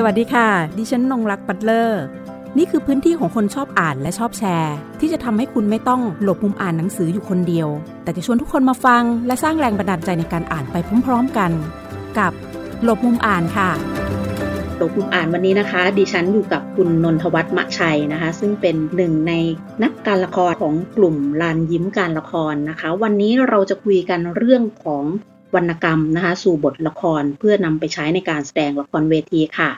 สวัสดีค่ะ ดิฉันนงรักปัตเลอร์ นี่คือพื้นที่ของคนชอบอ่านและชอบแชร์ ที่จะทำให้คุณไม่ต้องหลบมุมอ่านหนังสืออยู่คนเดียว แต่จะชวนทุกคนมาฟัง และสร้างแรงบันดาลใจในการอ่านไปพร้อมๆกัน กับหลบมุมอ่านค่ะหลบมุมอ่านวันนี้นะคะ ดิฉันอยู่กับคุณนนทวัฒน์มะชัยนะคะ ซึ่งเป็นหนึ่งในนักการละครของกลุ่มลานยิ้มการละครนะคะ วันนี้เราจะคุยกันเรื่องของวรรณกรรมนะคะ สู่บทละครเพื่อนำไปใช้ในการแสดงละครเวทีค่ะ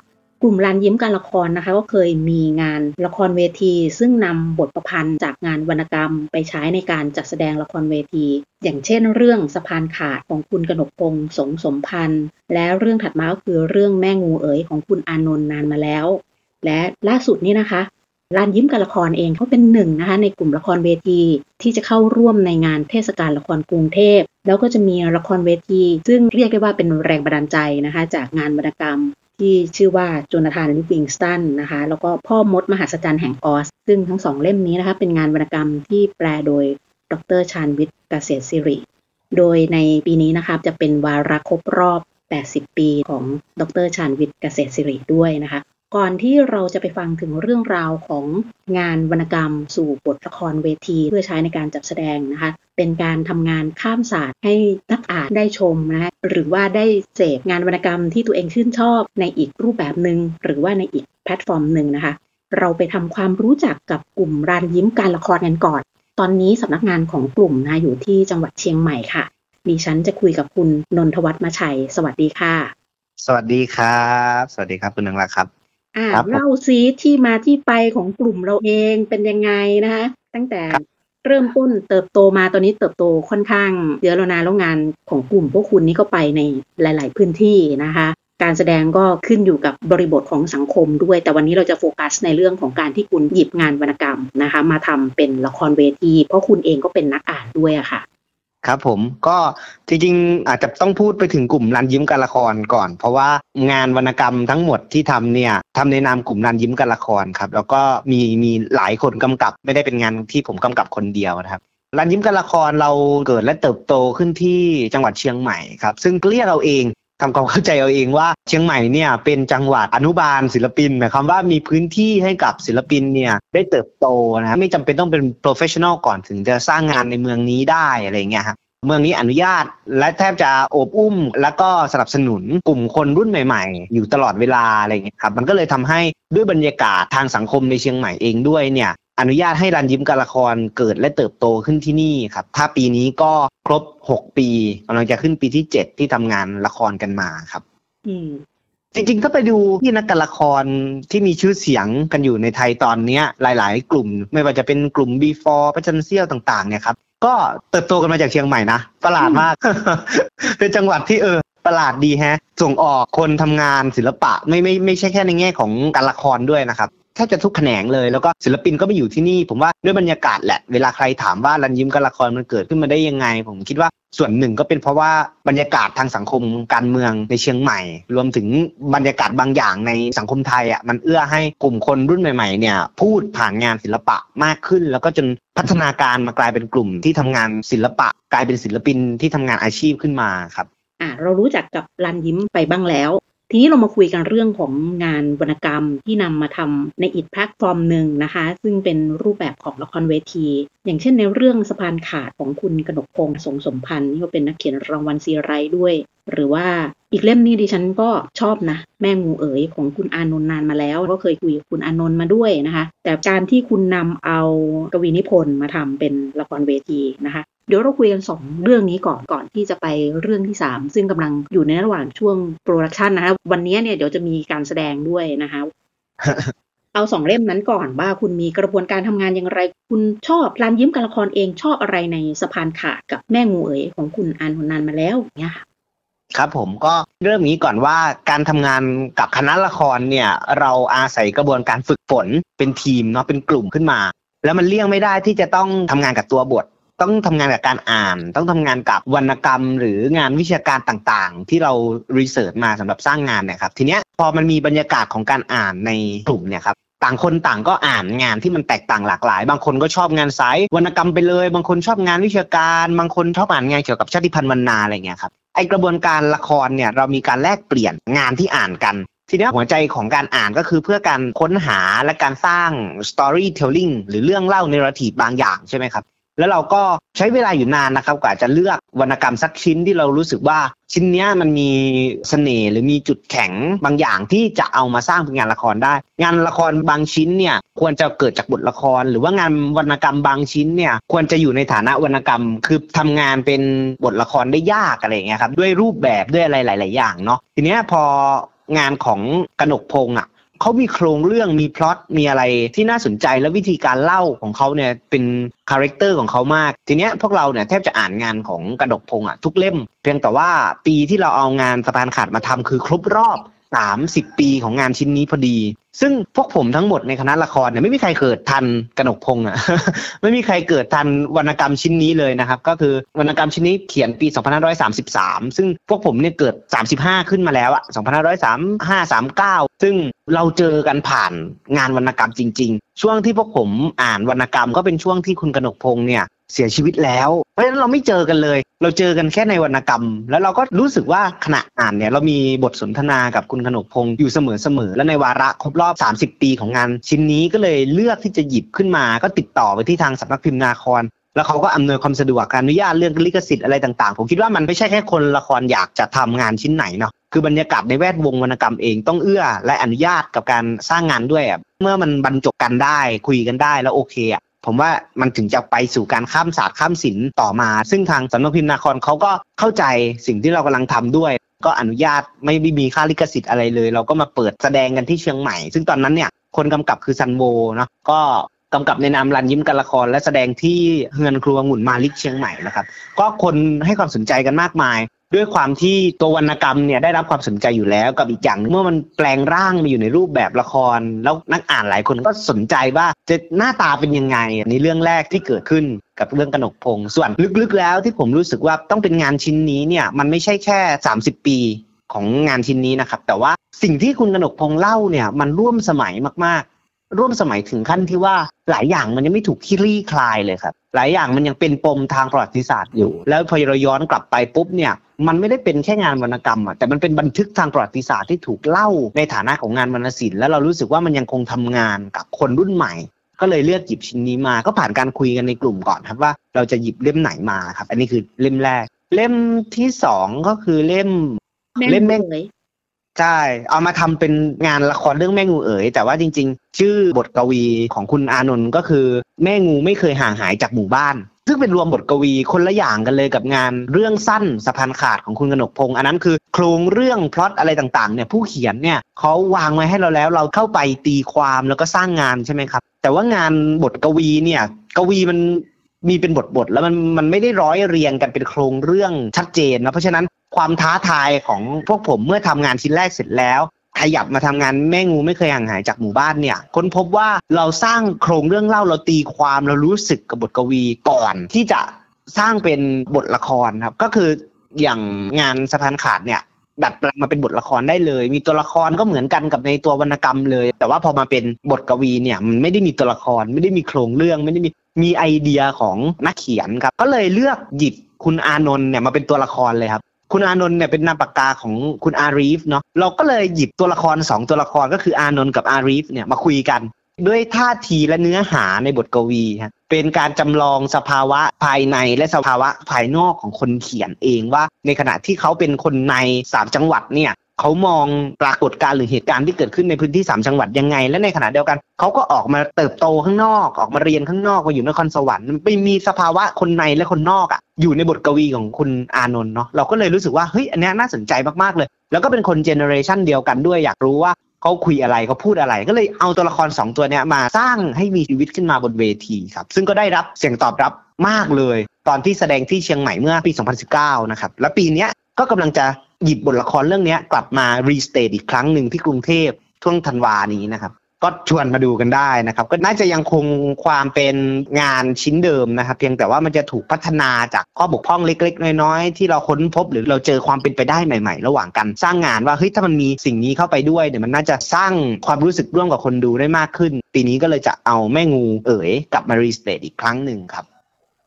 กลุ่มลานยิ้มการละครนะคะก็เคยมีงานละครเวที ซึ่งนำบทประพันธ์จากงานวรรณกรรม ไปใช้ในการจัดแสดงละครเวที อย่างเช่น เรื่องสะพานขาดของคุณกนกพงศ์สงสมพันธ์ และเรื่องถัดมาก็คือเรื่องแม่งูเอ๋ยของคุณอานนท์นานมาแล้ว และล่าสุดนี้นะคะลานยิ้มการละครเองเขาเป็นหนึ่งนะคะในกลุ่มละครเวที ที่จะเข้าร่วมในงานเทศกาลละครกรุงเทพ แล้วก็จะมีละครเวที ซึ่งเรียกได้ว่าเป็นแรงบันดาลใจนะคะ จากงานวรรณกรรม ที่ชื่อว่าโจนาธานลิฟวิงสตันนะคะ แล้วก็พ่อมดมหัศจรรย์แห่งออส ซึ่งทั้งสองเล่มนี้นะคะ เป็นงานวรรณกรรมที่แปลโดยดรชานวิทย์เกษตรศิริ โดยในปีนี้นะคะจะเป็นวาระครบรอบ 80 ปีของดรชานวิทย์เกษตรศิริด้วยนะคะ ก่อนที่เราจะไปฟังถึงเรื่องราวของงานวรรณกรรม สู่บทละครเวที เพื่อใช้ในการจัดแสดงนะคะ เป็นการทำงานข้ามศาสตร์ให้นักอ่านได้ชมนะคะหรือว่าได้เสพงานวรรณกรรมที่ตัวเองชื่นชอบในอีกรูปแบบหนึ่งหรือว่าในอีกแพลตฟอร์มหนึ่งนะคะ เราไปทำความรู้จักกับกลุ่มรานยิ้มการละครกันก่อน ตอนนี้สำนักงานของกลุ่มนะอยู่ที่จังหวัดเชียงใหม่ค่ะดิฉันจะคุยกับคุณนนทวัฒน์มาชัย สวัสดีค่ะ สวัสดีครับ สวัสดีครับคุณนังรักครับ อ่าครับผมเล่าซิที่มาที่ไปของกลุ่มเราเองเป็นยังไงนะคะ ตั้งแต่เริ่มต้นเติบโตมาตอนนี้เติบโตค่อนข้างเยอะแล้วนะแล้วงานของกลุ่มพวกคุณนี่ก็ไปในหลาย ๆ พื้นที่นะคะ การแสดงก็ขึ้นอยู่กับบริบทของสังคมด้วย แต่วันนี้เราจะโฟกัสในเรื่องของการที่คุณหยิบงานวรรณกรรมนะคะ มาทำเป็นละครเวที เพราะคุณเองก็เป็นนักอ่านด้วยอะค่ะ ครับผมก็จริงๆ อาจจะต้องพูดไปถึงกลุ่มรันยิ้มการละครก่อน เพราะว่างานวรรณกรรมทั้งหมดที่ทำเนี่ยทำในนามกลุ่มรันยิ้มการละครครับแล้วก็มีมีหลายคนกำกับไม่ได้เป็นงานที่ผมกำกับคนเดียวนะครับรันยิ้มการละครเราเกิดและเติบโตขึ้นที่จังหวัดเชียงใหม่ครับซึ่งเรียกเราเอง ทำความเข้าใจเอาเองว่าเชียงใหม่เนี่ยเป็นจังหวัดอนุบาลศิลปินหมายความว่ามีพื้นที่ให้กับศิลปินเนี่ยได้เติบโตนะไม่จำเป็นต้องเป็น professional ก่อนถึงจะสร้างงานในเมืองนี้ได้อะไรเงี้ยครับเมืองนี้อนุญาตและแทบจะโอบอุ้ม แล้วก็สนับสนุนกลุ่มคนรุ่นใหม่ๆ อยู่ตลอดเวลาอะไรเงี้ยครับมันก็เลยทำให้ด้วยบรรยากาศทางสังคมในเชียงใหม่เองด้วยเนี่ย อนุญาตให้รันยิ้มการละครเกิดและเติบโตขึ้นที่นี่ครับ ถ้าปีนี้ก็ครบ6ปีกำลังจะขึ้นปีที่7ที่ทำงานละครกันมาครับ อืมจริงๆ ถ้าไปดูที่นักการละครที่มีชื่อเสียงกันอยู่ในไทยตอนเนี้ย หลายๆ กลุ่ม ไม่ว่าจะเป็นกลุ่ม B4 พัชนเซียวต่าง ๆ เนี่ยครับ ก็เติบโตกันมาจากเชียงใหม่นะประหลาดมาก เป็นจังหวัดที่เออประหลาดดีแฮะ ส่งออกคนทำงานศิลปะไม่ไม่ไม่ใช่แค่ในแง่ของการละครด้วยนะครับ แทบจะทุกแขนงเลย แล้วก็ศิลปินก็มาอยู่ที่นี่ ผมว่าด้วยบรรยากาศแหละ เวลาใครถามว่ารันยิ้มการละครมันเกิดขึ้นมาได้ยังไง ผมคิดว่าส่วนหนึ่งก็เป็นเพราะว่าบรรยากาศทางสังคมการเมืองในเชียงใหม่ รวมถึงบรรยากาศบางอย่างในสังคมไทยอะมันเอื้อให้กลุ่มคนรุ่นใหม่ๆเนี่ยพูดผ่านงานศิลปะมากขึ้น แล้วก็จนพัฒนาการมากลายเป็นกลุ่มที่ทำงานศิลปะ กลายเป็นศิลปินที่ทำงานอาชีพขึ้นมาครับอ่าเรารู้จักกับรันยิ้มไปบ้างแล้ว ทีนี้เรามาคุยกันเรื่องของงานวรรณกรรมที่นำมาทำในอีกแพลตฟอร์มหนึ่งนะคะ ซึ่งเป็นรูปแบบของละครเวที อย่างเช่นในเรื่องสะพานขาดของคุณกนกพงศ์สงสมพันธ์นี่ก็เป็นนักเขียนรางวัลซีไรด้วย หรือว่าอีกเล่มนี้ดิฉันก็ชอบนะ แม่งูเอ๋ยของคุณอานนท์นานมาแล้ว ก็เคยคุยกับคุณอานนท์มาด้วยนะคะ แต่การที่คุณนำเอากวีนิพนธ์มาทำเป็นละครเวทีนะคะ เดี๋ยวเราคุยกันสองเรื่องนี้ก่อนก่อนที่จะไปเรื่องที่สามซึ่งกำลังอยู่ในระหว่างช่วง production นะคะวันนี้เนี่ยเดี๋ยวจะมีการแสดงด้วยนะคะเอาสองเล่มนั้นก่อนว่าคุณมีกระบวนการทำงานอย่างไร คุณชอบลานยิ้มการละครเองชอบอะไรในสะพานขาดกับแม่งูเอ๋ยของคุณอานนท์นานมาแล้วอย่างเนี่ยค่ะครับผมก็เริ่มนี้ก่อนว่าการทำงานกับคณะละครเนี่ย เราอาศัยกระบวนการฝึกฝนเป็นทีมเนาะเป็นกลุ่มขึ้นมา แล้วมันเลี่ยงไม่ได้ที่จะต้องทำงานกับตัวบท ต้องทำงานกับการอ่าน ต้องทำงานกับวรรณกรรม หรืองานวิชาการต่างๆ ที่เรารีเสิร์ชมาสำหรับสร้างงานเนี่ยครับทีเนี้ยพอมันมีบรรยากาศของการอ่านในกลุ่มเนี่ยครับต่างคนต่างก็อ่านงานที่มันแตกต่างหลากหลาย บางคนก็ชอบงานสายวรรณกรรมไปเลย บางคนชอบงานวิชาการ บางคนชอบอ่านงานเกี่ยวกับชาติพันธุ์วรรณาอะไรเงี้ยครับไอกระบวนการละครเนี่ยเรามีการแลกเปลี่ยนงานที่อ่านกันทีนี้หัวใจของการอ่านก็คือเพื่อการค้นหาและการสร้าง storytelling หรือเรื่องเล่าในรทีบางอย่างใช่ไหมครับ แล้วเราก็ใช้เวลาอยู่นานนะครับกว่าจะเลือกวรรณกรรมสักชิ้นที่เรารู้สึกว่าชิ้นนี้มันมีเสน่ห์หรือมีจุดแข็งบางอย่างที่จะเอามาสร้างเป็นงานละครได้ งานละครบางชิ้นเนี่ยควรจะเกิดจากบทละคร หรือว่างานวรรณกรรมบางชิ้นเนี่ยควรจะอยู่ในฐานะวรรณกรรม คือทำงานเป็นบทละครได้ยากอะไรเงี้ยครับด้วยรูปแบบด้วยอะไรหลาย ๆ อย่างเนาะทีเนี้ยพองานของกนกพงศ์อะ เขามีโครงเรื่องมีพล็อตมีอะไรที่น่าสนใจและวิธีการเล่าของเขาเนี่ยเป็น character ของเขามาก ทีเนี้ยพวกเราเนี่ยแทบจะอ่านงานของกนกพงศ์อะทุกเล่ม เพียงแต่ว่าปีที่เราเอางานสะพานขาดมาทำคือครบรอบ 30 ปีของงานชิ้นนี้พอดีซึ่งพวกผมทั้งหมดในคณะละครเนี่ยไม่มีใครเกิดทันกนกพงศ์อะไม่มีใครเกิดทันวรรณกรรมชิ้นนี้เลยนะครับ ก็คือวรรณกรรมชิ้นนี้เขียนปี 2533 ซึ่งพวกผมเนี่ยเกิด 35 ขึ้นมาแล้วอะ2535 39 ซึ่งเราเจอกันผ่านงานวรรณกรรมจริง ๆ ช่วงที่พวกผมอ่านวรรณกรรมก็เป็นช่วงที่คุณกนกพงศ์เนี่ยเสียชีวิตแล้ว เพราะฉะนั้นเราไม่เจอกันเลย เราเจอกันแค่ในวรรณกรรม แล้วเราก็รู้สึกว่าขณะอ่านเนี่ยเรามีบทสนทนากับคุณขนกพงศ์อยู่เสมอๆ และในวาระครบรอบ 30 ปีของงานชิ้นนี้ก็เลยเลือกที่จะหยิบขึ้นมาก็ติดต่อไปที่ทางสำนักพิมพ์นาครแล้วเขาก็อำนวยความสะดวกการอนุญาตเรื่องลิขสิทธิ์อะไรต่างๆ ผมคิดว่ามันไม่ใช่แค่คนละครอยากจะทำงานชิ้นไหนเนาะคือบรรยากาศในแวดวงวรรณกรรมเองต้องเอื้อและอนุญาตกับการสร้างงานด้วยอะเมื่อมันบรรจบกันได้คุยกันได้แล้วโอเคอะผมว่ามันถึงจะไปสู่การข้ามศาสตร์ข้ามศิลป์ต่อมา ซึ่งทางสำนักพิมพ์นาครเขาก็เข้าใจสิ่งที่เรากำลังทำด้วย ก็อนุญาตไม่มีค่าลิขสิทธิ์อะไรเลย เราก็มาเปิดแสดงกันที่เชียงใหม่ ซึ่งตอนนั้นเนี่ยคนกำกับคือซันโบเนาะก็กำกับในนามรันยิ้มกันละคร และแสดงที่เฮือนครัวหงุ่นมาลิกเชียงใหม่นะครับ ก็คนให้ความสนใจกันมากมาย ด้วยความที่ตัววรรณกรรมเนี่ยได้รับความสนใจอยู่แล้วกับอีกอย่างหนึ่งเมื่อมันแปลงร่างมาอยู่ในรูปแบบละคร แล้วนักอ่านหลายคนก็สนใจว่าจะหน้าตาเป็นยังไงอันนี้เรื่องแรกที่เกิดขึ้น กับเรื่องกนกพงศ์ส่วนลึกๆแล้วที่ผมรู้สึกว่าต้องเป็นงานชิ้นนี้เนี่ยมันไม่ใช่แค่ 30 ปีของงานชิ้นนี้นะครับ แต่ว่าสิ่งที่คุณกนกพงศ์เล่าเนี่ยมันร่วมสมัยมากๆ ร่วมสมัยถึงขั้นที่ว่าหลายอย่างมันยังไม่ถูกคลี่คลายเลยครับ หลายอย่างมันยังเป็นปมทางประวัติศาสตร์อยู่ แล้วพอเราย้อนกลับไปปุ๊บเนี่ยมันไม่ได้เป็นแค่งานวรรณกรรมอะแต่มันเป็นบันทึกทางประวัติศาสตร์ที่ถูกเล่าในฐานะของงานวรรณศิลป์แล้วเรารู้สึกว่ามันยังคงทำงานกับคนรุ่นใหม่ ก็เลยเลือกหยิบชิ้นนี้มา ก็ผ่านการคุยกันในกลุ่มก่อนครับว่าเราจะหยิบเล่มไหนมาครับ อันนี้คือเล่มแรก เล่มที่สองก็คือเล่มเล่มแม่งเลยใช่เอามาทำเป็นงานละครเรื่องแม่งูเอ๋ยแต่ว่าจริง ๆ ชื่อบทกวีของคุณอานนท์ก็คือ แม่งูไม่เคยห่างหายจากหมู่บ้าน ซึ่งเป็นรวมบทกวีคนละอย่างกันเลยกับงานเรื่องสั้นสะพานขาดของคุณกนกพงศ์อันนั้นคือโครงเรื่องพล็อตอะไรต่างๆเนี่ยผู้เขียนเนี่ยเขาวางไว้ให้เราแล้วเราเข้าไปตีความแล้วก็สร้างงานใช่ไหมครับ แต่ว่างานบทกวีเนี่ยกวีมันมีเป็นบทบทๆแล้วมันมันไม่ได้ร้อยเรียงกันเป็นโครงเรื่องชัดเจนนะเพราะฉะนั้นความท้าทายของพวกผมเมื่อทำงานชิ้นแรกเสร็จแล้ว ขยับมาทำงานแม่งูไม่เคยห่างหายจากหมู่บ้านเนี่ย ค้นพบว่าเราสร้างโครงเรื่องเล่าเราตีความเรารู้สึกกับบทกวีก่อนที่จะสร้างเป็นบทละครครับ ก็คืออย่างงานสะพานขาดเนี่ยดัดแปลงมาเป็นบทละครได้เลย มีตัวละครก็เหมือนกันกับในตัววรรณกรรมเลย แต่ว่าพอมาเป็นบทกวีเนี่ยมันไม่ได้มีตัวละครไม่ได้มีโครงเรื่องไม่ได้มีมีไอเดียของนักเขียนครับ ก็เลยเลือกหยิบคุณอานนท์เนี่ยมาเป็นตัวละครเลยครับ คุณอานนท์เนี่ยเป็นนามปากกาของคุณอารีฟเนาะเราก็เลยหยิบตัวละครสองตัวละครก็คืออานนท์กับอารีฟเนี่ยมาคุยกัน ด้วยท่าทีและเนื้อหาในบทกวีฮะเป็นการจำลองสภาวะภายในและสภาวะภายนอกของคนเขียนเองว่า ในขณะที่เขาเป็นคนในสามจังหวัดเนี่ย เขามองปรากฏการณ์หรือเหตุการณ์ที่เกิดขึ้นในพื้นที่สามจังหวัดยังไง และในขณะเดียวกันเขาก็ออกมาเติบโตข้างนอกออกมาเรียนข้างนอกมาอยู่นครสวรรค์ไปมีสภาวะคนในและคนนอกอะอยู่ในบทกวีของคุณอานนท์เนาะเราก็เลยรู้สึกว่าเฮ้ยอันนี้น่าสนใจมากๆเลย แล้วก็เป็นคนเจเนอเรชันเดียวกันด้วยอยากรู้ว่าเขาคุยอะไรเขาพูดอะไรก็เลยเอาตัวละครสองตัวเนี้ยมาสร้างให้มีชีวิตขึ้นมาบนเวทีครับ ซึ่งก็ได้รับเสียงตอบรับมากเลย ตอนที่แสดงที่เชียงใหม่เมื่อปี 2019 นะครับ และปีเนี้ยก็กำลังจะ หยิบบทละครเรื่องนี้กลับมารีสเตทอีกครั้งหนึ่งที่กรุงเทพช่วงธันวานี้นะครับ ก็ชวนมาดูกันได้นะครับ ก็น่าจะยังคงความเป็นงานชิ้นเดิมนะครับ เพียงแต่ว่ามันจะถูกพัฒนาจากข้อบกพร่องเล็ก ๆ น้อยๆที่เราค้นพบหรือเราเจอความเป็นไปได้ใหม่ ๆ ระหว่างกันสร้างงานว่าเฮ้ยถ้ามันมีสิ่งนี้เข้าไปด้วยเดี๋ยวมันน่าจะสร้างความรู้สึกร่วมกับคนดูได้มากขึ้น ปีนี้ก็เลยจะเอาแม่งูเอ๋ยกลับมารีสเตทอีกครั้งหนึ่งครับ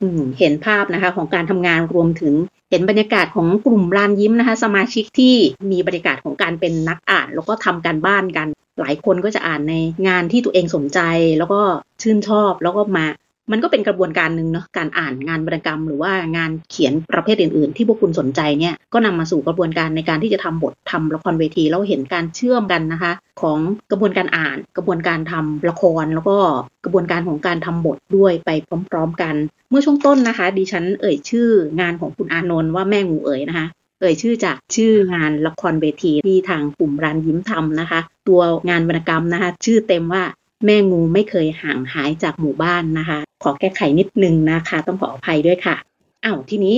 อืมเห็นภาพนะคะของการทำงานรวมถึง เห็นบรรยากาศของกลุ่มรานยิ้มนะคะ สมาชิกที่มีบรรยากาศของการเป็นนักอ่าน แล้วก็ทำการบ้านกัน หลายคนก็จะอ่านในงานที่ตัวเองสนใจ แล้วก็ชื่นชอบแล้วก็มา มันก็เป็นกระบวนการหนึ่งเนาะการอ่านงานวรรณกรรม หรือว่างานเขียนประเภทอื่นๆ ที่พวกคุณสนใจเนี่ยก็นำมาสู่กระบวนการในการที่จะทำบททำละครเวทีแล้วเห็นการเชื่อมกันนะคะ ของกระบวนการอ่าน กระบวนการทำละคร แล้วก็กระบวนการของการทำบทด้วยไปพร้อม ๆ กัน เมื่อช่วงต้นนะคะ ดิฉันเอ่ยชื่องานของคุณอานนท์ว่าแม่งูเอ๋ยนะคะเอ่ยชื่อจากชื่องานละครเวทีที่ทางกลุ่มรานยิ้มทำนะคะ ตัวงานวรรณกรรมนะคะ ชื่อเต็มว่าแม่งูไม่เคยห่างหายจากหมู่บ้านนะคะ ขอแก้ไขนิดนึงนะคะ ต้องขออภัยด้วยค่ะอ้าวทีนี้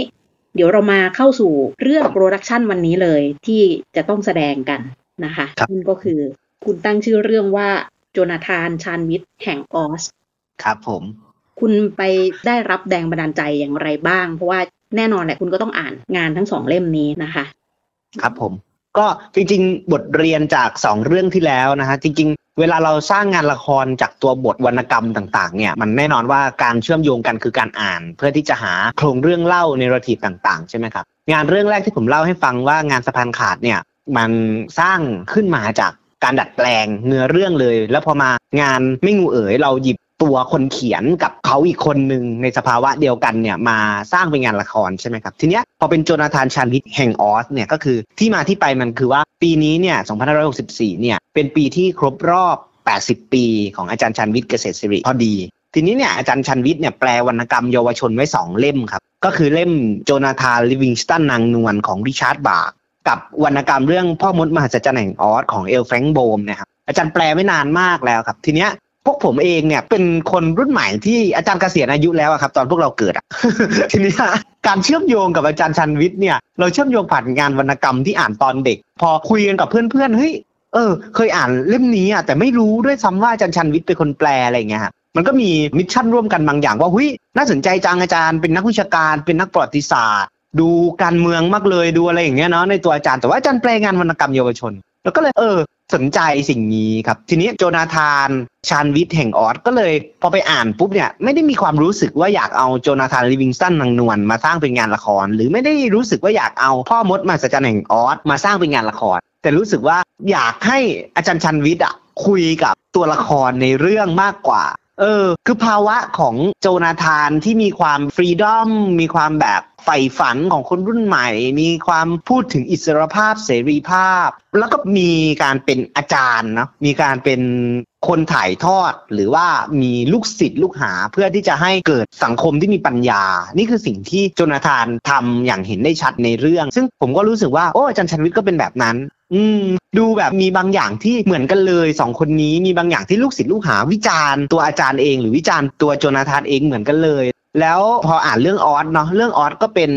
เดี๋ยวเรามาเข้าสู่เรื่องโปรดักชันวันนี้เลยที่จะต้องแสดงกันนะคะนั่นก็คือคุณตั้งชื่อเรื่องว่าโจนาธานชานวิทแห่งออสครับผม คุณไปได้รับแรงบันดาลใจอย่างไรบ้าง เพราะว่าแน่นอนแหละคุณก็ต้องอ่านงานทั้งสองเล่มนี้นะคะ ครับผม ก็จริง ๆ บทเรียนจากสองเรื่องที่แล้วนะฮะจริงๆ เวลาเราสร้างงานละครจากตัวบทวรรณกรรมต่างๆเนี่ยมันแน่นอนว่าการเชื่อมโยงกันคือการอ่าน เพื่อที่จะหาโครงเรื่องเล่าในรทีต่างๆ ใช่ไหมครับงานเรื่องแรกที่ผมเล่าให้ฟังว่างานสะพานขาดเนี่ยมันสร้างขึ้นมาจากการดัดแปลงเนื้อเรื่องเลย แล้วพอมางานไม่งูเอ๋ยเราหยิบตัวคนเขียนกับเขาอีกคนหนึ่งในสภาวะเดียวกันเนี่ยมาสร้างเป็นงานละครใช่ไหมครับ ทีเนี้ยพอเป็นโจนาธานชาลิตแห่งออสเนี่ยก็คือที่มาที่ไปมันคือว่า ปีนี้เนี่ย2564เนี่ย เป็นปีที่ครบรอบ 80 ปีของอาจารย์ชันวิทย์เกษตรศิริพอดี ทีนี้เนี่ยอาจารย์ชันวิทย์เนี่ยแปลวรรณกรรมเยาวชนไว้ 2 เล่มครับ ก็คือเล่มโจนาธานลิวิงสตันนางนวลของริชาร์ดบาคกับวรรณกรรมเรื่องพ่อมดมหัศจรรย์แห่งออสของแอลแฟรงก์โบมนะครับอาจารย์แปลไว้นานมากแล้วครับ ทีเนี้ย พวกผมเองเนี่ยเป็นคนรุ่นใหม่ที่อาจารย์เกษียณอายุแล้วครับ ตอนพวกเราเกิดอะทีนี้การเชื่อมโยงกับอาจารย์ชาญวิทย์เนี่ยเราเชื่อมโยงผ่านงานวรรณกรรมที่อ่านตอนเด็ก พอคุยกันกับเพื่อนๆเฮ้ยเออเคยอ่านเล่มนี้อะแต่ไม่รู้ด้วยซ้ำว่าอาจารย์ชาญวิทย์เป็นคนแปลอะไรเงี้ยฮะมันก็มีmission ร่วมกันบางอย่างว่าหุยน่าสนใจจังอาจารย์เป็นนักวิชาการเป็นนักประวัติศาสตร์ ดูการเมืองมากเลยดูอะไรอย่างเงี้ยเนาะในตัวอาจารย์แต่ว่าอาจารย์แปลงานวรรณกรรมเยาวชน แล้วก็เลยเออ สนใจสิ่งนี้ครับ ทีนี้โจนาธานชาญวิทย์แห่งออสก็เลย พอไปอ่านปุ๊บเนี่ยไม่ได้มีความรู้สึกว่าอยากเอาโจนาธานลิวิงสตันนางนวลมาสร้างเป็นงานละคร หรือไม่ได้รู้สึกว่าอยากเอาพ่อมดมหัศจรรย์แห่งออสมาสร้างเป็นงานละคร แต่รู้สึกว่าอยากให้อาจารย์ชันวิทย์อะคุยกับตัวละครในเรื่องมากกว่า เออ คือภาวะของโจนาธานที่มีความฟรีดอมมีความแบบใฝ่ฝันของคนรุ่นใหม่ มีความพูดถึงอิสรภาพเสรีภาพ แล้วก็มีการเป็นอาจารย์นะมีการเป็นคนถ่ายทอดหรือว่ามีลูกศิษย์ลูกหาเพื่อที่จะให้เกิดสังคมที่มีปัญญา นี่คือสิ่งที่โจนาธานทำอย่างเห็นได้ชัดในเรื่อง ซึ่งผมก็รู้สึกว่าโอ้อาจารย์ชันวิทย์ก็เป็นแบบนั้น อืมดูแบบมีบางอย่างที่เหมือนกันเลยสองคนนี้มีบางอย่างที่ลูกศิษย์ลูกหาวิจารณ์ตัวอาจารย์เอง หรือวิจารณ์ตัวโจนาธานเองเหมือนกันเลย แล้วพออ่านเรื่องออสเนาะเรื่องออสก็เป็น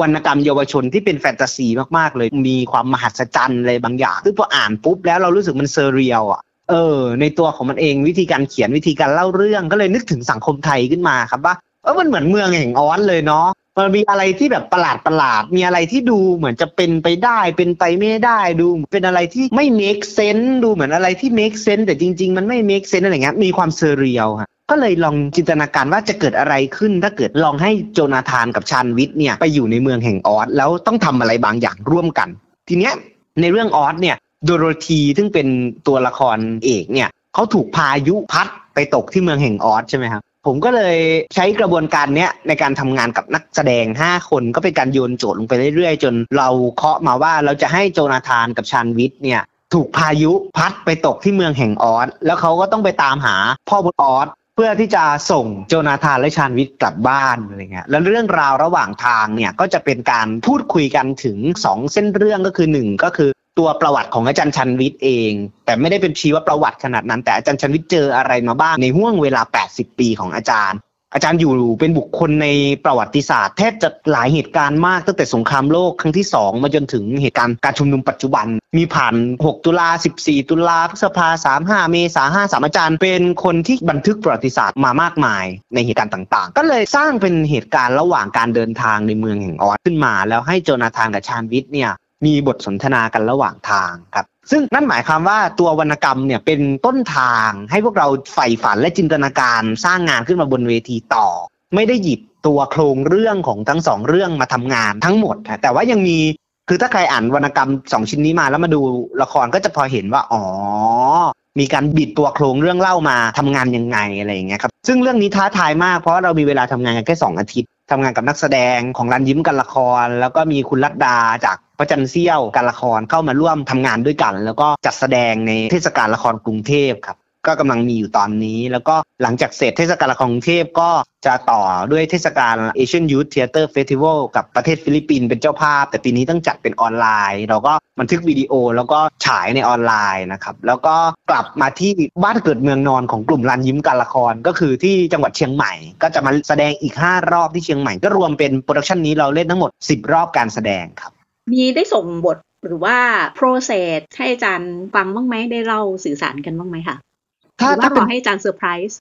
วรรณกรรมเยาวชนที่เป็นแฟนตาซีมากๆเลย มีความมหัศจรรย์อะไรบางอย่างซึ่งพออ่านปุ๊บแล้วเรารู้สึกมันเซเรียลอะเออ ในตัวของมันเองวิธีการเขียนวิธีการเล่าเรื่องก็เลยนึกถึงสังคมไทยขึ้นมาครับว่าเออมันเหมือนเมืองแห่งออสเลยเนาะ มันมีอะไรที่แบบประหลาดประหลาด มีอะไรที่ดูเหมือนจะเป็นไปได้ เป็นไปไม่ได้ดู เป็นอะไรที่ไม่ make sense ดูเหมือนอะไรที่ make sense แต่จริง ๆ มันไม่ make sense อะไรเงี้ย มีความเซเรียลฮะก็เลยลองจินตนาการว่าจะเกิดอะไรขึ้น ถ้าเกิดลองให้โจนาธานกับชานวิทย์เนี่ยไปอยู่ในเมืองแห่งออสแล้วต้องทำอะไรบางอย่างร่วมกัน ทีเนี้ยในเรื่องออสเนี่ยโดโรธีซึ่งเป็นตัวละครเอกเนี่ยเขาถูกพายุพัดไปตกที่เมืองแห่งออสใช่ไหมครับ ผมก็เลยใช้กระบวนการเนี้ยในการทำงานกับนักแสดง 5 คนก็เป็นการโยนโจทย์ลงไปเรื่อยๆ จนเราเคาะมาว่าเราจะให้โจนาธานกับชานวิทย์เนี่ยถูกพายุพัดไปตกที่เมืองแห่งออสแล้วเขาก็ต้องไปตามหาพ่อบนออสเพื่อที่จะส่งโจนาธานและชานวิทย์กลับบ้านอะไรเงี้ยแล้วเรื่องราวระหว่างทางเนี่ยก็จะเป็นการพูดคุยกันถึง 2 เส้นเรื่องก็คือ 1 ก็คือ ตัวประวัติของอาจารย์ชันวิทย์เอง แต่ไม่ได้เป็นชีวประวัติขนาดนั้น แต่อาจารย์ชันวิทย์เจออะไรมาบ้างในห่วงเวลา 80 ปีของอาจารย์ อาจารย์อยู่เป็นบุคคลในประวัติศาสตร์แทบจะหลายเหตุการณ์มากตั้งแต่สงครามโลกครั้งที่ 2 มาจนถึงเหตุการณ์การชุมนุมปัจจุบัน มีผ่าน 6 ตุลา 14 ตุลาพฤษภา 35 เมษา53 อาจารย์ เป็นคนที่บันทึกประวัติศาสตร์มามากมายในเหตุการณ์ต่าง ๆ ก็เลยสร้างเป็นเหตุการณ์ระหว่างการเดินทางในเมืองแห่งออสขึ้นมา แล้วให้โจนาธานกับชานวิทย์เนี่ย มีบทสนทนากันระหว่างทางครับ ซึ่งนั่นหมายความว่าตัววรรณกรรมเนี่ยเป็นต้นทางให้พวกเราใฝ่ฝันและจินตนาการสร้างงานขึ้นมาบนเวทีต่อ ไม่ได้หยิบตัวโครงเรื่องของทั้งสองเรื่องมาทำงานทั้งหมด แต่ว่ายังมีคือถ้าใครอ่านวรรณกรรมสองชิ้นนี้มาแล้วมาดูละครก็จะพอเห็นว่าอ๋อมีการบิดตัวโครงเรื่องเล่ามาทำงานยังไงอะไรอย่างเงี้ยครับซึ่งเรื่องนี้ท้าทายมากเพราะเรามีเวลาทำงานกันแค่สองอาทิตย์ ทำงานกับนักแสดงของรันยิ้มกันละคร แล้วก็มีคุณรัตดาจากพระจันทร์เซี่ยวการละครเข้ามาร่วมทำงานด้วยกัน แล้วก็จัดแสดงในเทศกาลละครกรุงเทพครับ ก็กำลังมีอยู่ตอนนี้ แล้วก็หลังจากเสร็จเทศกาลละครกรุงเทพก็จะต่อด้วยเทศกาล Asian Youth Theater Festival กับประเทศฟิลิปปินส์เป็นเจ้าภาพ แต่ปีนี้ต้องจัดเป็นออนไลน์ เราก็บันทึกวิดีโอแล้วก็ฉายในออนไลน์นะครับ แล้วก็กลับมาที่บ้านเกิดเมืองนอนของกลุ่มลานยิ้มการละครก็คือที่จังหวัดเชียงใหม่ ก็จะมาแสดงอีก 5 รอบที่เชียงใหม่ก็รวมเป็น production นี้เราเล่นทั้งหมด 10 รอบการแสดงครับมีได้ส่งบทหรือว่า process ให้อาจารย์ฟังบ้างไหมได้เล่าสื่อสารกันบ้างไหมคะ ถ้ารือว่าถ้ารเป็อนให้อาจารย์เซอร์ไพรส์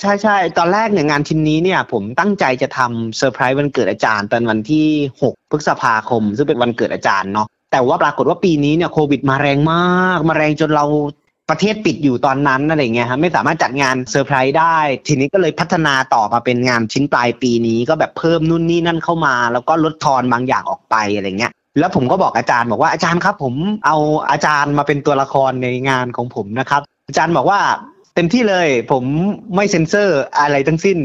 ใช่ใช่ตอนแรกเนี่ยงานชิ้นนี้เนี่ย ผมตั้งใจจะทำเซอร์ไพรส์วันเกิดอาจารย์ตอนวันที่ 6 พฤษภาคม ซึ่งเป็นวันเกิดอาจารย์เนาะแต่ว่าปรากฏว่าปีนี้เนี่ยโควิดมาแรงมาก มาแรงจนเราประเทศปิดอยู่ตอนนั้นอะไรเงี้ยฮะไม่สามารถจัดงานเซอร์ไพรส์ได้ ทีนี้ก็เลยพัฒนาต่อมาเป็นงานชิ้นปลายปีนี้ก็แบบเพิ่มนู่นนี่นั่นเข้ามา แล้วก็ลดทอนบางอย่างออกไปอะไรเงี้ยแล้วผมก็บอกอาจารย์บอกว่าอาจารย์ครับ ผมเอาอาจารย์มาเป็นตัวละครในงานของผมนะครับ อาจารย์บอกว่า เต็มที่เลย ผมไม่เซ็นเซอร์อะไรทั้งสิ้น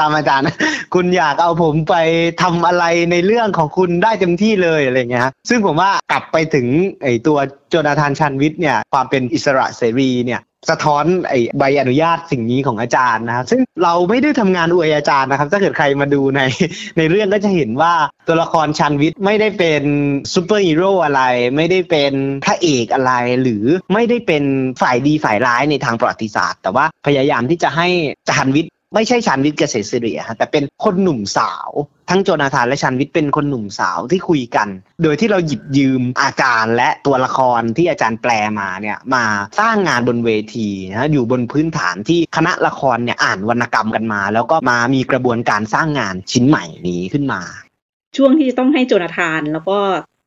ตามอาจารย์ คุณอยากเอาผมไปทำอะไรในเรื่องของคุณได้เต็มที่เลยอะไรเงี้ยฮะซึ่งผมว่ากลับไปถึงไอ้ตัวโจนาธานชันวิทย์เนี่ยความเป็นอิสระเสรีเนี่ย สะท้อนไอ้ใบอนุญาตสิ่งนี้ของอาจารย์นะครับซึ่งเราไม่ได้ทำงานอวยอาจารย์นะครับ ถ้าเกิดใครมาดูในในเรื่องก็จะเห็นว่าตัวละครชาญวิทย์ไม่ได้เป็นซูเปอร์ฮีโร่อะไร ไม่ได้เป็นพระเอกอะไร หรือไม่ได้เป็นฝ่ายดีฝ่ายร้ายในทางประวัติศาสตร์ แต่ว่าพยายามที่จะให้ชาญวิทย์ ไม่ใช่ชาญวิทย์เกษตรศิริฮะแต่เป็นคนหนุ่มสาว ทั้งโจนาธานและชาญวิทย์เป็นคนหนุ่มสาวที่คุยกัน โดยที่เราหยิบยืมอาจารย์และตัวละครที่อาจารย์แปลมาเนี่ยมาสร้างงานบนเวทีนะอยู่บนพื้นฐานที่คณะละครเนี่ยอ่านวรรณกรรมกันมา แล้วก็มามีกระบวนการสร้างงานชิ้นใหม่นี้ขึ้นมา ช่วงที่ต้องให้โจนาธานแล้วก็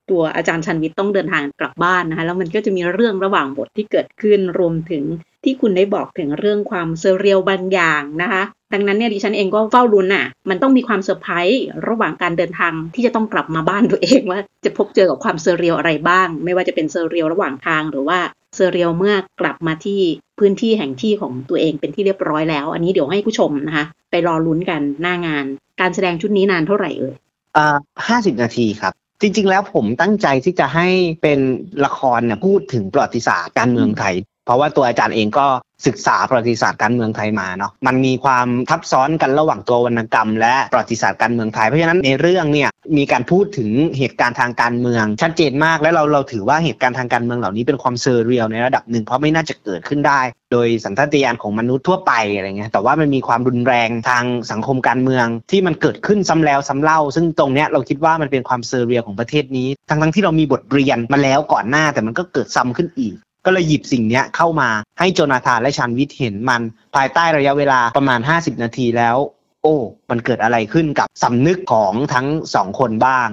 ตัวอาจารย์ชาญวิทย์ต้องเดินทางกลับบ้านนะคะแล้วมันก็จะมีเรื่องระหว่างบทที่เกิดขึ้นรวมถึงที่คุณได้บอกถึงเรื่องความ surreal บางอย่างนะคะ ดังนั้นเนี่ยดิฉันเองก็เฝ้าลุ้นอะ มันต้องมีความเซอร์ไพรส์ระหว่างการเดินทางที่จะต้องกลับมาบ้านตัวเองว่าจะพบเจอกับความ surreal อะไรบ้าง ไม่ว่าจะเป็น surreal ระหว่างทางหรือว่า surreal เมื่อกลับมาที่พื้นที่แห่งที่ของตัวเองเป็นที่เรียบร้อยแล้ว อันนี้เดี๋ยวให้ผู้ชมนะคะ ไปรอลุ้นกันหน้างาน การแสดงชุดนี้นานเท่าไหร่เอ่ยอ่าห้าสิบนาทีครับจริงๆ แล้วผมตั้งใจที่จะให้เป็นละครเนี่ยพูดถึงประวัติศาสตร์การเมืองไทย เพราะว่าตัวอาจารย์เองก็ศึกษาประวัติศาสตร์การเมืองไทยมาเนาะมันมีความทับซ้อนกันระหว่างตัววรรณกรรม และประวัติศาสตร์การเมืองไทยเพราะฉะนั้นในเรื่องเนี่ยมีการพูดถึงเหตุการณ์ทางการเมือง ชัดเจนมากและเราเราถือว่าเหตุการณ์ทางการเมืองเหล่านี้เป็นความเซอร์เรียลในระดับหนึ่งเพราะไม่น่าจะเกิดขึ้นได้ โดยสัญชาตญาณของมนุษย์ทั่วไปอะไรเงี้ยแต่ว่ามันมีความรุนแรงทางสังคมการเมืองที่มันเกิดขึ้นซ้ำแล้วซ้ำเล่า ซึ่งตรงเนี้ยเราคิดว่ามันเป็นความเซอร์เรียลของประเทศนี้ ทั้งทั้งที่เรามีบทเรียนมาแล้วก่อนหน้าแต่มันก็เกิดซ้ำขึ้นอีก ก็เลยหยิบสิ่งนี้เข้ามาให้โจนาธานและชันวิทย์เห็นมันภายใต้ระยะเวลาประมาณ 50 นาทีแล้ว โอ้ มันเกิดอะไรขึ้นกับสำนึกของทั้งสองคนบ้าง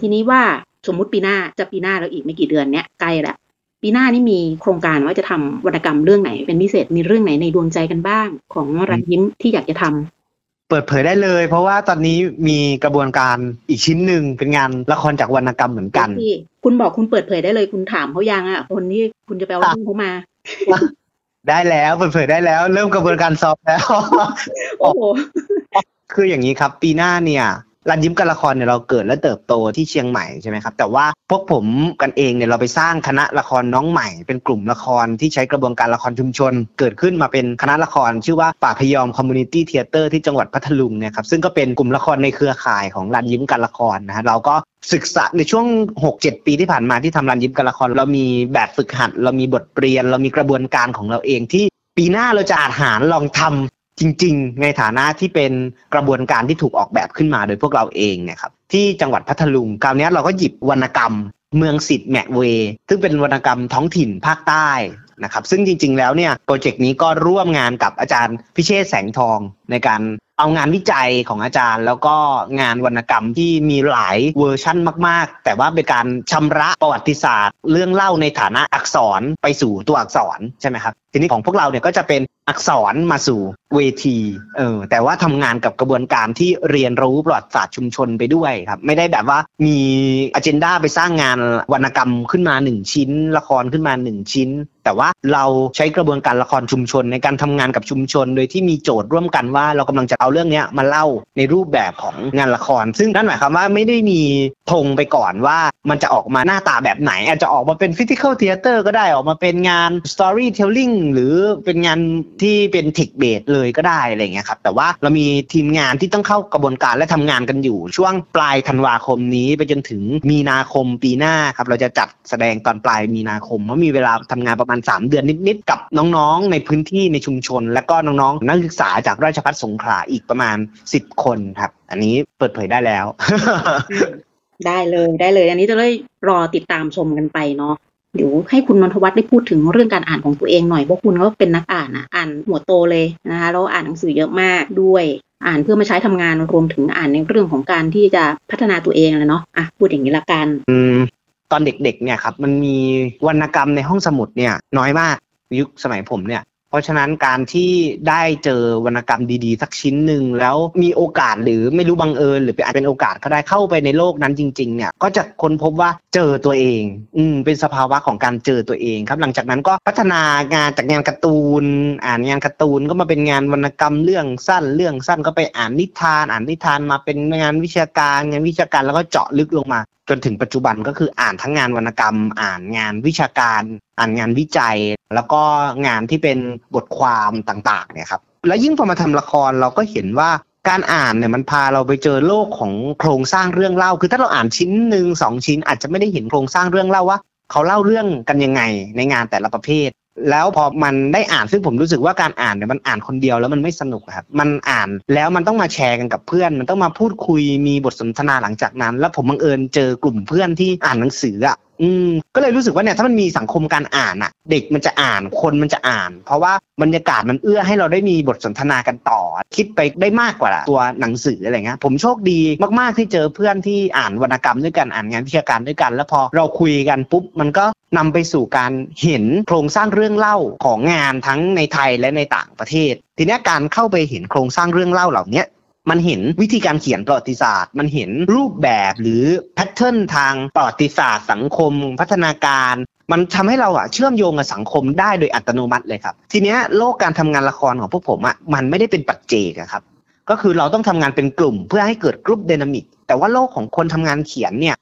ทีนี้ว่าสมมุติปีหน้าจะปีหน้าแล้วอีกไม่กี่เดือนเนี้ยใกล้แล้วปีหน้านี่มีโครงการว่าจะทำวรรณกรรมเรื่องไหนเป็นพิเศษมีเรื่องไหนในดวงใจกันบ้าง ของรันยิ้มที่อยากจะทำ เปิดเผยได้เลย เพราะว่าตอนนี้มีกระบวนการอีกชิ้นหนึ่งเป็นงานละครจากวรรณกรรมเหมือนกันที่คุณบอกคุณเปิดเผยได้เลยคุณถามเขายังอะ คนที่คุณจะไปเอาเรื่องเขามา ได้แล้วเปิดเผยได้แล้ว เริ่มกระบวนการสอบแล้ว โอ้โหคืออย่างนี้ครับ ปีหน้าเนี่ย รันยิ้มการละครเนี่ยเราเกิดและเติบโตที่เชียงใหม่ใช่ไหมครับแต่ว่าพวกผมกันเองเนี่ยเราไปสร้างคณะละครน้องใหม่ เป็นกลุ่มละครที่ใช้กระบวนการละครชุมชน เกิดขึ้นมาเป็นคณะละคร ชื่อว่าป่าพยอม Community Theatre ที่จังหวัดพัทลุงเนี่ยครับซึ่งก็เป็นกลุ่มละครในเครือข่ายของลานยิ้มการละครนะฮะเราก็ศึกษาในช่วง 6-7 ปีที่ผ่านมาที่ทำลานยิ้มการละคร เรามีแบบฝึกหัด เรามีบทเรียน เรามีกระบวนการของเราเองที่ปีหน้าเราจะอาจหารลองทำ จริง ๆ ในฐานะที่เป็นกระบวนการที่ถูกออกแบบขึ้นมาโดยพวกเราเองเนี่ยครับที่จังหวัดพัทลุงคราวนี้เราก็หยิบวรรณกรรม เมืองสิทธิ์แมกเวซึ่งเป็นวรรณกรรมท้องถิ่นภาคใต้นะครับซึ่งจริง ๆ แล้วเนี่ยโปรเจกต์นี้ก็ร่วมงานกับอาจารย์พิเชฐแสงทองในการเอางานวิจัยของอาจารย์ แล้วก็งานวรรณกรรมที่มีหลายเวอร์ชั่นมาก ๆ แต่ว่าเป็นการชำระประวัติศาสตร์ เรื่องเล่าในฐานะอักษรไปสู่ตัวอักษรใช่ไหมครับทีนี้ของพวกเราเนี่ยก็จะเป็นอักษรมาสู่เวที เออ แต่ว่าทำงานกับกระบวนการที่เรียนรู้ประวัติศาสตร์ชุมชนไปด้วยครับ ไม่ได้แบบว่ามี agenda ไปสร้างงานวรรณกรรมขึ้นมาหนึ่งชิ้น ละครขึ้นมาหนึ่งชิ้น แต่ว่าเราใช้กระบวนการละครชุมชนในการทำงานกับชุมชน โดยที่มีโจทย์ร่วมกันว่าเรากำลังจะเอาเรื่องนี้มาเล่าในรูปแบบของงานละคร ซึ่งนั่นหมายความว่าไม่ได้มีธงไปก่อนว่ามันจะออกมาหน้าตาแบบไหน อาจจะออกมาเป็น physical theatre ก็ได้ออกมาเป็นงาน storytelling หรือเป็นงานที่เป็น text-based เลยก็ได้อะไรเงี้ยครับแต่ว่าเรามีทีมงานที่ต้องเข้ากระบวนการและทำงานกันอยู่ ช่วงปลายธันวาคมนี้ไปจนถึงมีนาคมปีหน้าครับเราจะจัดแสดงตอนปลายมีนาคมเพราะมีเวลาทำงานประมาณ 3 เดือนนิดๆกับน้องๆ ในพื้นที่ในชุมชน และก็น้องๆ นักศึกษาจากราชภัฏสงขลาอีกประมาณ 10 คนครับ อันนี้เปิดเผยได้แล้วได้เลยได้เลย อันนี้จะเลยรอติดตามชมกันไปเนาะ เดี๋ยวให้คุณนนทวัฒน์ได้พูดถึงเรื่องการอ่านของตัวเองหน่อยเพราะคุณก็เป็นนักอ่านอะอ่านหัวโตเลยนะคะแล้วอ่านหนังสือเยอะมากด้วยอ่านเพื่อมาใช้ทำงานรวมถึงอ่านในเรื่องของการที่จะพัฒนาตัวเองเลยเนาะอะพูดอย่างนี้ละกันอืมตอนเด็กๆเนี่ยครับมันมีวรรณกรรมในห้องสมุดเนี่ยน้อยมากยุคสมัยผมเนี่ย เพราะฉะนั้นการที่ได้เจอวรรณกรรมดีๆ สักชิ้นหนึ่งแล้วมีโอกาสหรือไม่รู้บังเอิญหรืออาจเป็นโอกาสก็ได้เข้าไปในโลกนั้นจริง ๆ เนี่ย ก็จะค้นพบว่าเจอตัวเอง อืมเป็นสภาวะของการเจอตัวเองครับ หลังจากนั้นก็พัฒนางานจากงานการ์ตูน อ่านงานการ์ตูนก็มาเป็นงานวรรณกรรมเรื่องสั้นเรื่องสั้นก็ไปอ่านนิทาน อ่านนิทานมาเป็นงานวิชาการงานวิชาการแล้วก็เจาะลึกลงมา จนถึงปัจจุบันก็คืออ่านทั้งงานวรรณกรรม อ่านงานวิชาการ อ่านงานวิจัย แล้วก็งานที่เป็นบทความต่างๆเนี่ยครับแล้วยิ่งพอมาทำละครเราก็เห็นว่าการอ่านเนี่ยมันพาเราไปเจอโลกของโครงสร้างเรื่องเล่า คือถ้าเราอ่านชิ้นหนึ่งสองชิ้นอาจจะไม่ได้เห็นโครงสร้างเรื่องเล่าว่า เขาเล่าเรื่องกันยังไงในงานแต่ละประเภท แล้วพอมันได้อ่านซึ่งผมรู้สึกว่าการอ่านเนี่ยมันอ่านคนเดียวแล้วมันไม่สนุกครับมันอ่านแล้วมันต้องมาแชร์กันกับเพื่อน มันต้องมาพูดคุยมีบทสนทนาหลังจากนั้น แล้วผมบังเอิญเจอกลุ่มเพื่อนที่อ่านหนังสืออะ อืมก็เลยรู้สึกว่าเนี่ยถ้ามันมีสังคมการอ่านอะเด็กมันจะอ่านคนมันจะอ่าน เพราะว่าบรรยากาศมันเอื้อให้เราได้มีบทสนทนากันต่อ คิดไปได้มากกว่าตัวหนังสืออะไรเงี้ยผมโชคดีมากๆที่เจอเพื่อนที่อ่านวรรณกรรมด้วยกันอ่านงานวิชาการด้วยกัน แล้วพอเราคุยกันปุ๊บมันก็นำไปสู่การเห็นโครงสร้างเรื่องเล่าของงานทั้งในไทยและในต่างประเทศ ทีนี้การเข้าไปเห็นโครงสร้างเรื่องเล่าเหล่านี้ มันเห็นวิธีการเขียนประวัติศาสตร์ มันเห็นรูปแบบหรือแพทเทิร์นทางประวัติศาสตร์ สังคม พัฒนาการ มันทำให้เราอะเชื่อมโยงกับสังคมได้โดยอัตโนมัติเลยครับ ทีเนี้ยโลกการทำงานละครของพวกผมอะมันไม่ได้เป็นปัจเจกครับ ก็คือเราต้องทำงานเป็นกลุ่มเพื่อให้เกิด group dynamic แต่ว่าโลกของคนทำงานเขียนเนี่ย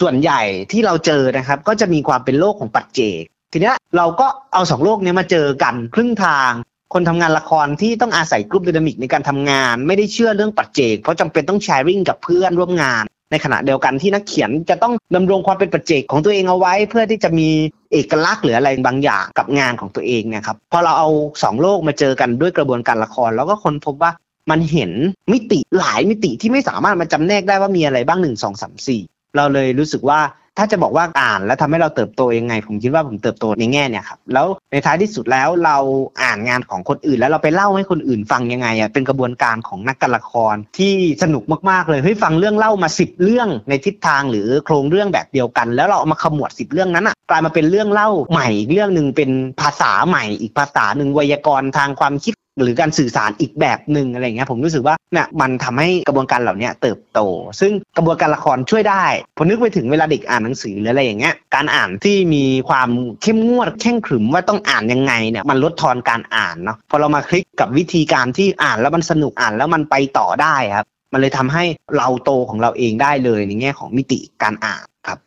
ส่วนใหญ่ที่เราเจอนะครับ ก็จะมีความเป็นโลกของปัจเจก ทีเนี้ยเราก็เอาสองโลกนี้มาเจอกันครึ่งทาง คนทำงานละครที่ต้องอาศัย group dynamic ในการทำงาน ไม่ได้เชื่อเรื่องปัจเจก เพราะจำเป็นต้อง sharing กับเพื่อนร่วมงาน ในขณะเดียวกันที่นักเขียนจะต้องดำรงความเป็นปัจเจกของตัวเองเอาไว้ เพื่อที่จะมีเอกลักษณ์หรืออะไรบางอย่างกับงานของตัวเองเนี่ยครับพอเราเอาสองโลกมาเจอกันด้วยกระบวนการละคร แล้วก็คนพบว่ามันเห็นมิติหลายมิติที่ไม่สามารถมาจำแนกได้ว่ามีอะไรบ้างหนึ่งสองสามสี่เราเลยรู้สึกว่า ถ้าจะบอกว่าอ่านแล้วทำให้เราเติบโตยังไง ผมคิดว่าผมเติบโตในแง่เนี่ยครับแล้วในท้ายที่สุดแล้วเราอ่านงานของคนอื่น แล้วเราไปเล่าให้คนอื่นฟังยังไงอะเป็นกระบวนการของนักการละครที่สนุกมากๆเลยเฮ้ยฟังเรื่องเล่ามาสิบเรื่องในทิศทางหรือโครงเรื่องแบบเดียวกัน แล้วเราเอามาขมวดสิบเรื่องนั้นอะกลายมาเป็นเรื่องเล่าใหม่อีกเรื่องหนึ่งเป็นภาษาใหม่อีกภาษาหนึ่งไวยากรณ์ทางความคิด หรือการสื่อสารอีกแบบหนึ่งอะไรเงี้ยผมรู้สึกว่าเนี่ยมันทำให้กระบวนการเหล่านี้เติบโต ซึ่งกระบวนการละครช่วยได้ผมนึกไปถึงเวลาเด็กอ่านหนังสือหรืออะไรอย่างเงี้ยการอ่านที่มีความเข้มงวดแข่งขรึมว่าต้องอ่านยังไงเนี่ยมันลดทอนการอ่านเนาะพอเรามาคลิกกับวิธีการที่อ่านแล้วมันสนุกอ่านแล้วมันไปต่อได้ครับมันเลยทำให้เราโตของเราเองได้เลยในแง่ของมิติการอ่านครับ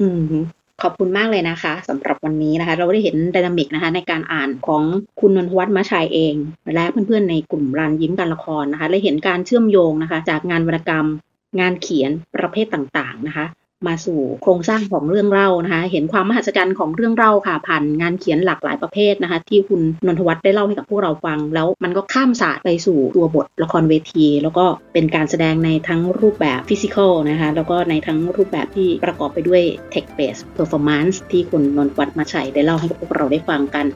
อืม ขอบคุณมากเลยนะคะสำหรับวันนี้นะคะ เราได้เห็นดินามิกนะคะในการอ่านของคุณนนทวัฒน์มาชัยเอง และเพื่อนๆในกลุ่มรันยิ้มการละครนะคะและเห็นการเชื่อมโยงนะคะ จากงานวรรณกรรม งานเขียนประเภทต่างๆนะคะ มาสู่โครงสร้างของเรื่องเล่านะคะ เห็นความมหัศจรรย์ของเรื่องเล่าค่ะผ่านงานเขียนหลากหลายประเภทนะคะ ที่คุณนนทวัฒน์ได้เล่าให้กับพวกเราฟัง แล้วมันก็ข้ามศาสตร์ไปสู่ตัวบทละครเวที แล้วก็เป็นการแสดงในทั้งรูปแบบฟิสิกอลนะคะ แล้วก็ในทั้งรูปแบบที่ประกอบไปด้วย tech based performance ที่คุณนนทวัฒน์มาชัยได้เล่าให้กับพวกเราได้ฟังกัน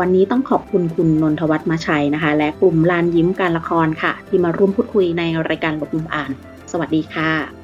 วันนี้ต้องขอบคุณคุณนนทวัฒน์มาชัยนะคะ และกลุ่มลานยิ้มการละครค่ะ ที่มาร่วมพูดคุยในรายการหลบมุมอ่าน สวัสดีค่ะ